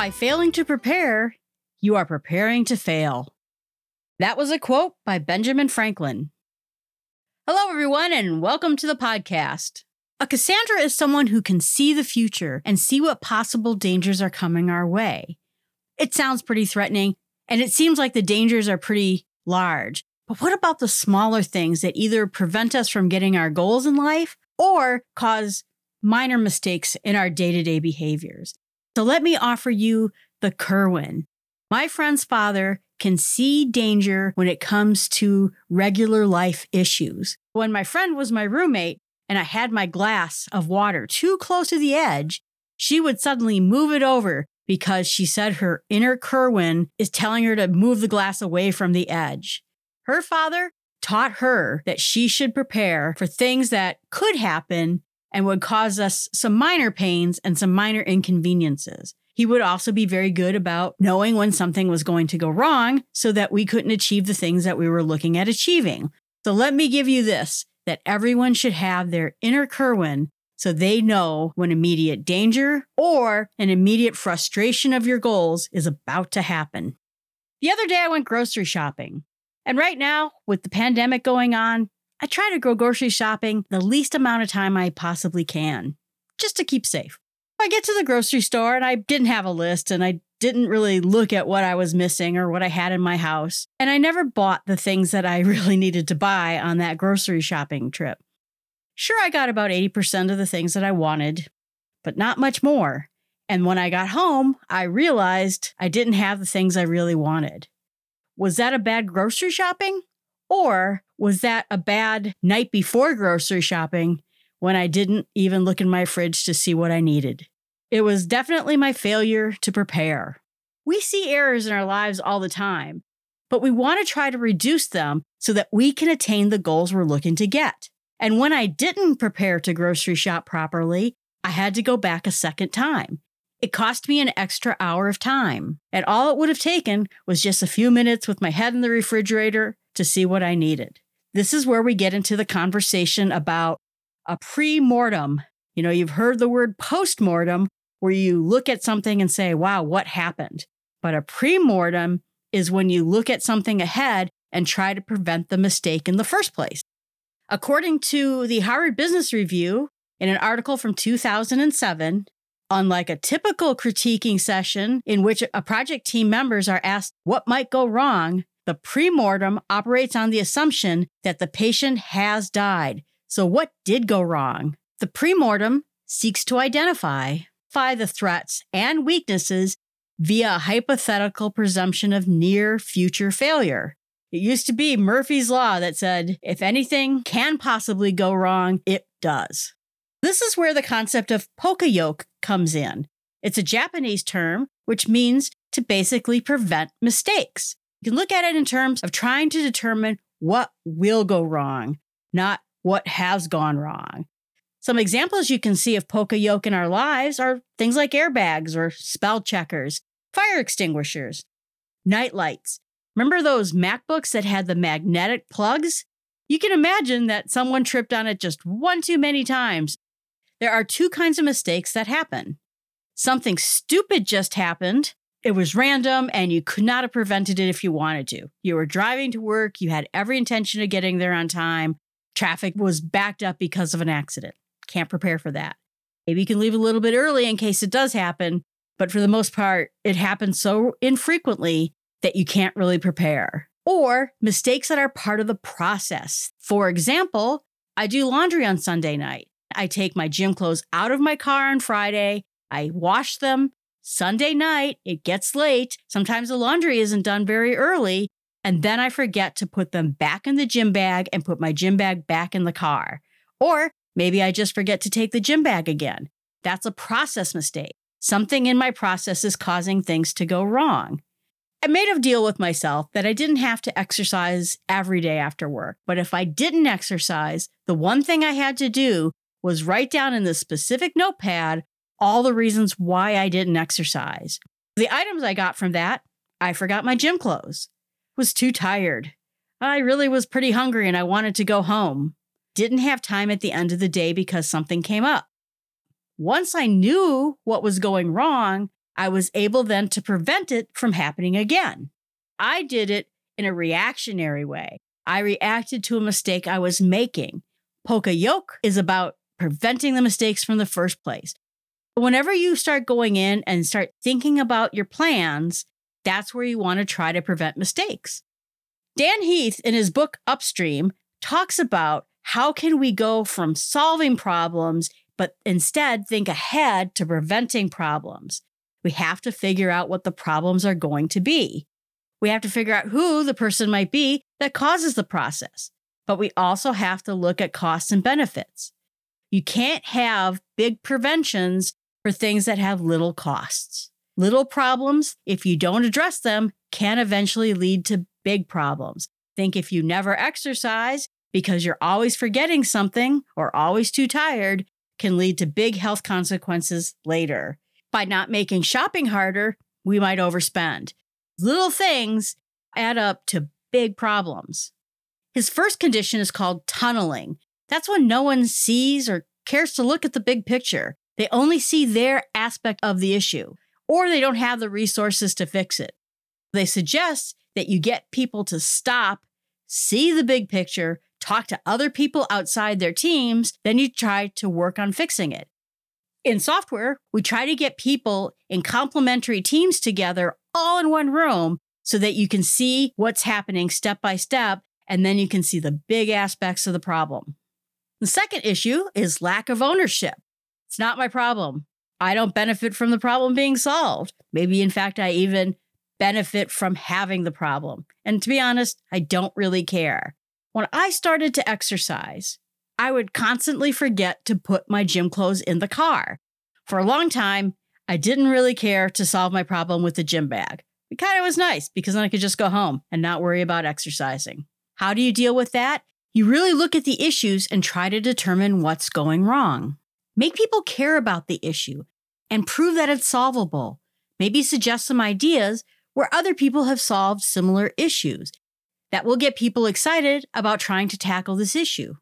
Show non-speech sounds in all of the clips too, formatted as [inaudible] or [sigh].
By failing to prepare, you are preparing to fail. That was a quote by Benjamin Franklin. Hello, everyone, and welcome to the podcast. A Cassandra is someone who can see the future and see what possible dangers are coming our way. It sounds pretty threatening, and it seems like the dangers are pretty large. But what about the smaller things that either prevent us from getting our goals in life or cause minor mistakes in our day to day behaviors? So let me offer you the Kerwin. My friend's father can see danger when it comes to regular life issues. When my friend was my roommate and I had my glass of water too close to the edge, she would suddenly move it over because she said her inner Kerwin is telling her to move the glass away from the edge. Her father taught her that she should prepare for things that could happen and would cause us some minor pains and some minor inconveniences. He would also be very good about knowing when something was going to go wrong so that we couldn't achieve the things that we were looking at achieving. So let me give you this that everyone should have their inner Kerwin so they know when immediate danger or an immediate frustration of your goals is about to happen. The other day, I went grocery shopping. And right now, with the pandemic going on, I try to go grocery shopping the least amount of time I possibly can, just to keep safe. I get to the grocery store and I didn't have a list and I didn't really look at what I was missing or what I had in my house. And I never bought the things that I [laughs] really needed to buy on that grocery shopping trip. Sure, I got about 80% of the things that I wanted, but not much more. And when I got home, I realized I didn't have the things I really wanted. Was that a bad grocery shopping? Or was that a bad night before grocery shopping when I didn't even look in my fridge to see what I needed? It was definitely my failure to prepare. We see errors in our lives all the time, but we want to try to reduce them so that we can attain the goals we're looking to get. And when I didn't prepare to grocery shop properly, I had to go back a second time. It cost me an extra hour of time, and all it would have taken was just a few minutes with my head in the refrigerator to see what I needed. This is where we get into the conversation about a pre mortem. You know, you've heard the word post mortem, where you look at something and say, wow, what happened? But a pre mortem is when you look at something ahead and try to prevent the mistake in the first place. According to the Harvard Business Review, in an article from 2007, unlike a typical critiquing session in which a project team members are asked what might go wrong, the premortem operates on the assumption that the patient has died. So, what did go wrong? The premortem seeks to identify the threats and weaknesses via a hypothetical presumption of near future failure. It used to be Murphy's Law that said if anything can possibly go wrong, it does. This is where the concept of poka-yoke comes in. It's a Japanese term which means to basically prevent mistakes. You can look at it in terms of trying to determine what will go wrong, not what has gone wrong. Some examples you can see of poka-yoke in our lives are things like airbags or spell checkers, fire extinguishers, night lights. Remember those MacBooks that had the magnetic plugs? You can imagine that someone tripped on it just one too many times. There are two kinds of mistakes that happen. Something stupid just happened, it was random and you could not have prevented it if you wanted to. You were driving to work, you had every intention of getting there on time. Traffic was backed up because of an accident. Can't prepare for that. Maybe you can leave a little bit early in case it does happen, but for the most part, it happens so infrequently that you can't really prepare. Or mistakes that are part of the process. For example, I do laundry on Sunday night. I take my gym clothes out of my car on Friday, I wash them, Sunday night, it gets late. Sometimes the laundry isn't done very early. And then I forget to put them back in the gym bag and put my gym bag back in the car. Or maybe I just forget to take the gym bag again. That's a process mistake. Something in my process is causing things to go wrong. I made a deal with myself that I didn't have to exercise every day after work. But if I didn't exercise, the one thing I had to do was write down in the specific notepad all the reasons why I didn't exercise. The items I got from that, I forgot my gym clothes, was too tired. I really was pretty hungry and I wanted to go home. Didn't have time at the end of the day because something came up. Once I knew what was going wrong, I was able then to prevent it from happening again. I did it in a reactionary way. I reacted to a mistake I was making. Poka Yoke is about preventing the mistakes from the first place. Whenever you start going in and start thinking about your plans, that's where you want to try to prevent mistakes. Dan Heath, in his book Upstream, talks about how can we go from solving problems, but instead think ahead to preventing problems. We have to figure out what the problems are going to be. We have to figure out who the person might be that causes the process. But we also have to look at costs and benefits. You can't have big preventions for things that have little costs. Little problems, if you don't address them, can eventually lead to big problems. Think if you never exercise because you're always forgetting something or always too tired, can lead to big health consequences later. By not making shopping harder, we might overspend. Little things add up to big problems. His first condition is called tunneling. That's when no one sees or cares to look at the big picture. They only see their aspect of the issue, or they don't have the resources to fix it. They suggest that you get people to stop, see the big picture, talk to other people outside their teams, then you try to work on fixing it. In software, we try to get people in complementary teams together all in one room so that you can see what's happening step by step, and then you can see the big aspects of the problem. The second issue is lack of ownership. It's not my problem. I don't benefit from the problem being solved. Maybe, in fact, I even benefit from having the problem. And to be honest, I don't really care. When I started to exercise, I would constantly forget to put my gym clothes in the car. For a long time, I didn't really care to solve my problem with the gym bag. It kind of was nice because then I could just go home and not worry about exercising. How do you deal with that? You really look at the issues and try to determine what's going wrong. Make people care about the issue and prove that it's solvable. Maybe suggest some ideas where other people have solved similar issues. That will get people excited about trying to tackle this issue.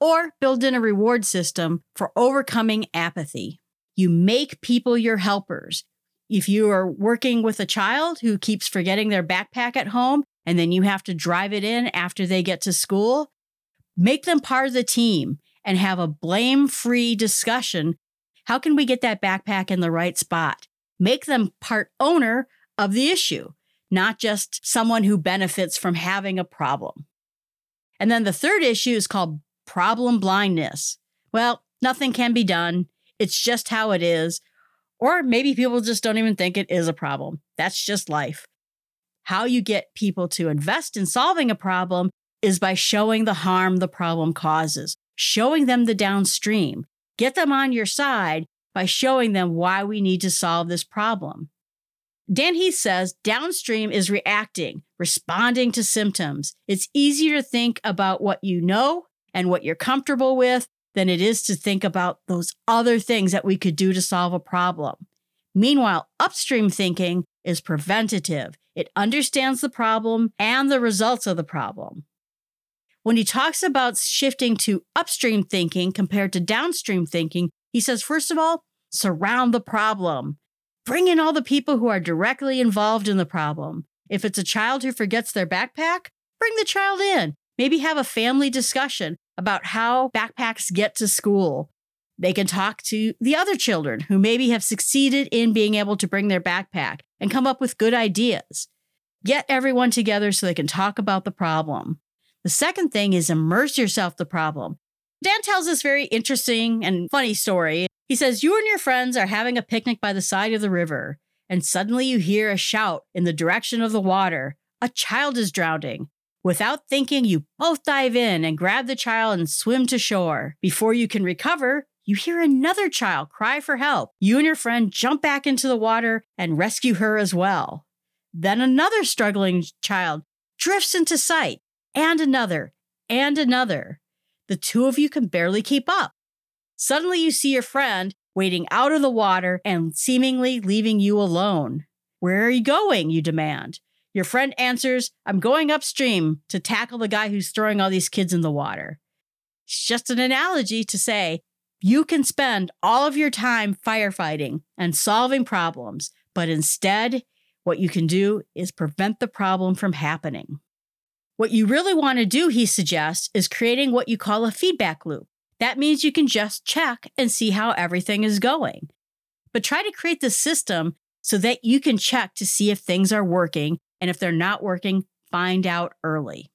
Or build in a reward system for overcoming apathy. You make people your helpers. If you are working with a child who keeps forgetting their backpack at home and then you have to drive it in after they get to school, make them part of the team and have a blame free discussion. How can we get that backpack in the right spot? Make them part owner of the issue, not just someone who benefits from having a problem. And then the third issue is called problem blindness. Well, nothing can be done. It's just how it is. Or maybe people just don't even think it is a problem. That's just life. How you get people to invest in solving a problem is by showing the harm the problem causes showing them the downstream. Get them on your side by showing them why we need to solve this problem. Dan Heath says downstream is reacting, responding to symptoms. It's easier to think about what you know and what you're comfortable with than it is to think about those other things that we could do to solve a problem. Meanwhile, upstream thinking is preventative. It understands the problem and the results of the problem when he talks about shifting to upstream thinking compared to downstream thinking, he says, first of all, surround the problem. Bring in all the people who are directly involved in the problem. If it's a child who forgets their backpack, bring the child in. Maybe have a family discussion about how backpacks get to school. They can talk to the other children who maybe have succeeded in being able to bring their backpack and come up with good ideas. Get everyone together so they can talk about the problem. The second thing is immerse yourself the problem. Dan tells this very interesting and funny story. He says, You and your friends are having a picnic by the side of the river, and suddenly you hear a shout in the direction of the water. A child is drowning. Without thinking, you both dive in and grab the child and swim to shore. Before you can recover, you hear another child cry for help. You and your friend jump back into the water and rescue her as well. Then another struggling child drifts into sight and another, and another. The two of you can barely keep up. Suddenly, you see your friend wading out of the water and seemingly leaving you alone. Where are you going? You demand. Your friend answers, I'm going upstream to tackle the guy who's throwing all these kids in the water. It's just an analogy to say you can spend all of your time firefighting and solving problems, but instead, what you can do is prevent the problem from happening. What you really want to do, he suggests, is creating what you call a feedback loop. That means you can just check and see how everything is going. But try to create the system so that you can check to see if things are working. And if they're not working, find out early.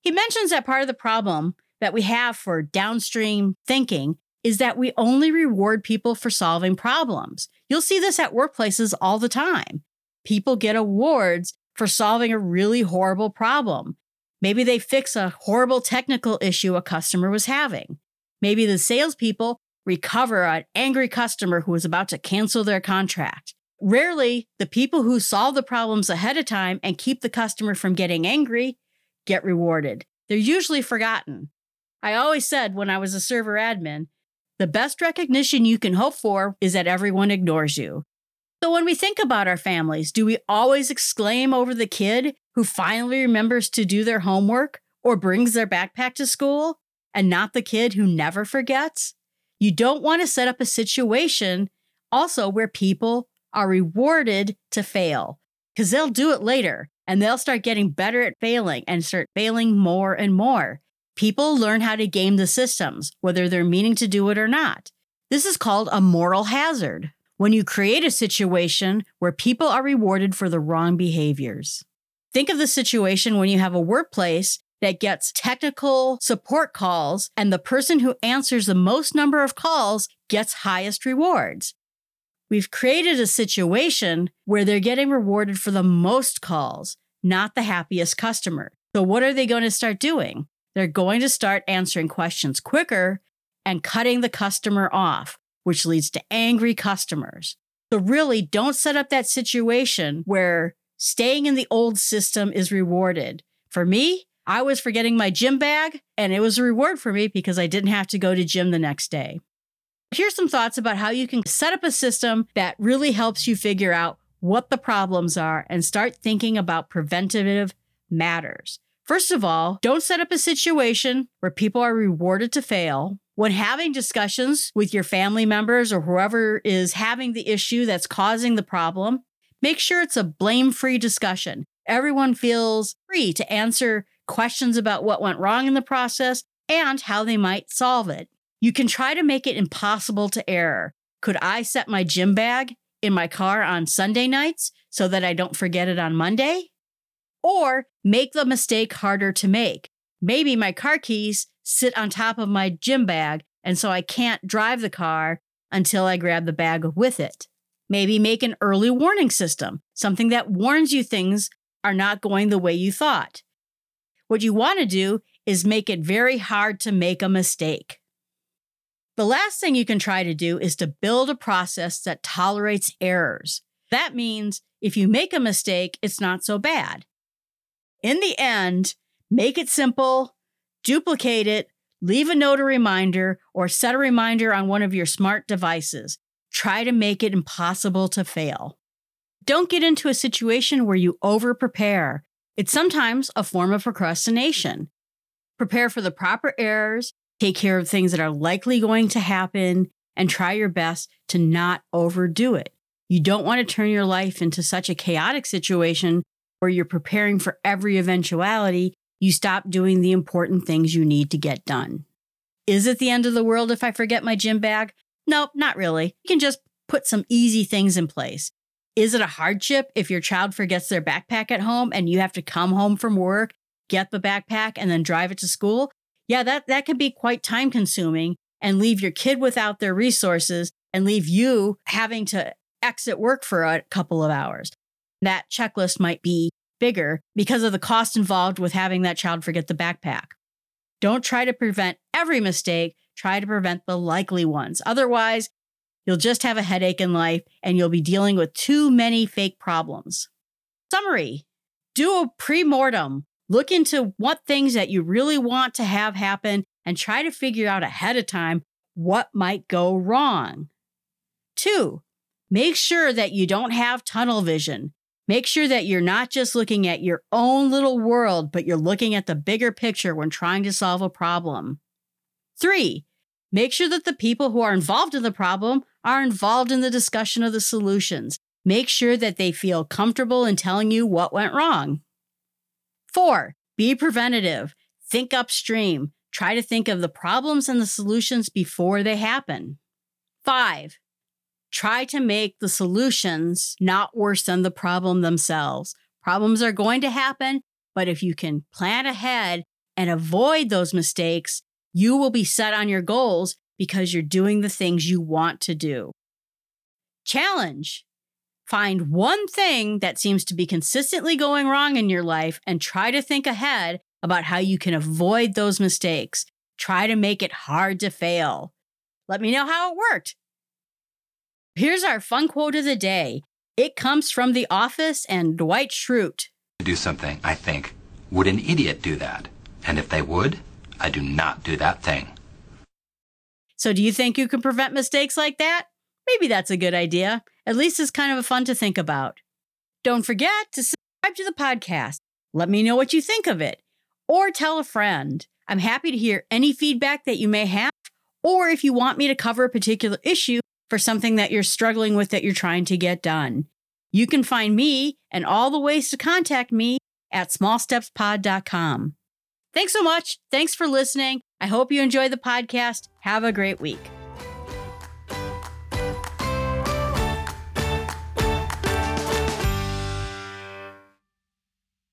He mentions that part of the problem that we have for downstream thinking is that we only reward people for solving problems. You'll see this at workplaces all the time. People get awards for solving a really horrible problem. Maybe they fix a horrible technical issue a customer was having. Maybe the salespeople recover an angry customer who was about to cancel their contract. Rarely, the people who solve the problems ahead of time and keep the customer from getting angry get rewarded. They're usually forgotten. I always said when I was a server admin, the best recognition you can hope for is that everyone ignores you. So when we think about our families, do we always exclaim over the kid who finally remembers to do their homework or brings their backpack to school and not the kid who never forgets? You don't want to set up a situation also where people are rewarded to fail because they'll do it later and they'll start getting better at failing and start failing more and more. People learn how to game the systems, whether they're meaning to do it or not. This is called a moral hazard when you create a situation where people are rewarded for the wrong behaviors. Think of the situation when you have a workplace that gets technical support calls and the person who answers the most number of calls gets highest rewards. We've created a situation where they're getting rewarded for the most calls, not the happiest customer. So, what are they going to start doing? They're going to start answering questions quicker and cutting the customer off, which leads to angry customers. So, really, don't set up that situation where staying in the old system is rewarded. For me, I was forgetting my gym bag, and it was a reward for me because I didn't have to go to gym the next day. Here's some thoughts about how you can set up a system that really helps you figure out what the problems are and start thinking about preventative matters. First of all, don't set up a situation where people are rewarded to fail. When having discussions with your family members or whoever is having the issue that's causing the problem, make sure it's a blame free discussion. Everyone feels free to answer questions about what went wrong in the process and how they might solve it. You can try to make it impossible to error. Could I set my gym bag in my car on Sunday nights so that I don't forget it on Monday? or make the mistake harder to make. Maybe my car keys sit on top of my gym bag, and so I can't drive the car until I grab the bag with it. Maybe make an early warning system, something that warns you things are not going the way you thought. What you want to do is make it very hard to make a mistake. The last thing you can try to do is to build a process that tolerates errors. That means if you make a mistake, it's not so bad in the end, make it simple, duplicate it, leave a note or reminder, or set a reminder on one of your smart devices. Try to make it impossible to fail. Don't get into a situation where you over prepare. It's sometimes a form of procrastination. Prepare for the proper errors, take care of things that are likely going to happen, and try your best to not overdo it. You don't want to turn your life into such a chaotic situation where you're preparing for every eventuality, you stop doing the important things you need to get done. Is it the end of the world if I forget my gym bag? Nope, not really. You can just put some easy things in place. Is it a hardship if your child forgets their backpack at home and you have to come home from work, get the backpack, and then drive it to school? Yeah, that, that could be quite time consuming and leave your kid without their resources and leave you having to exit work for a couple of hours that checklist might be bigger because of the cost involved with having that child forget the backpack. Don't try to prevent every mistake, try to prevent the likely ones. Otherwise, you'll just have a headache in life and you'll be dealing with too many fake problems. Summary Do a pre mortem. Look into what things that you really want to have happen and try to figure out ahead of time what might go wrong. Two, make sure that you don't have tunnel vision. Make sure that you're not just looking at your own little world, but you're looking at the bigger picture when trying to solve a problem. Three, make sure that the people who are involved in the problem are involved in the discussion of the solutions. Make sure that they feel comfortable in telling you what went wrong. Four, be preventative. Think upstream. Try to think of the problems and the solutions before they happen. Five, try to make the solutions not worse than the problem themselves. Problems are going to happen, but if you can plan ahead and avoid those mistakes, you will be set on your goals because you're doing the things you want to do. Challenge Find one thing that seems to be consistently going wrong in your life and try to think ahead about how you can avoid those mistakes. Try to make it hard to fail. Let me know how it worked. Here's our fun quote of the day. It comes from The Office and Dwight Schrute. Do something, I think, would an idiot do that? And if they would, I do not do that thing. So, do you think you can prevent mistakes like that? Maybe that's a good idea. At least it's kind of fun to think about. Don't forget to subscribe to the podcast. Let me know what you think of it, or tell a friend. I'm happy to hear any feedback that you may have, or if you want me to cover a particular issue for something that you're struggling with that you're trying to get done. You can find me and all the ways to contact me at smallstepspod.com. Thanks so much. Thanks for listening. I hope you enjoy the podcast. Have a great week.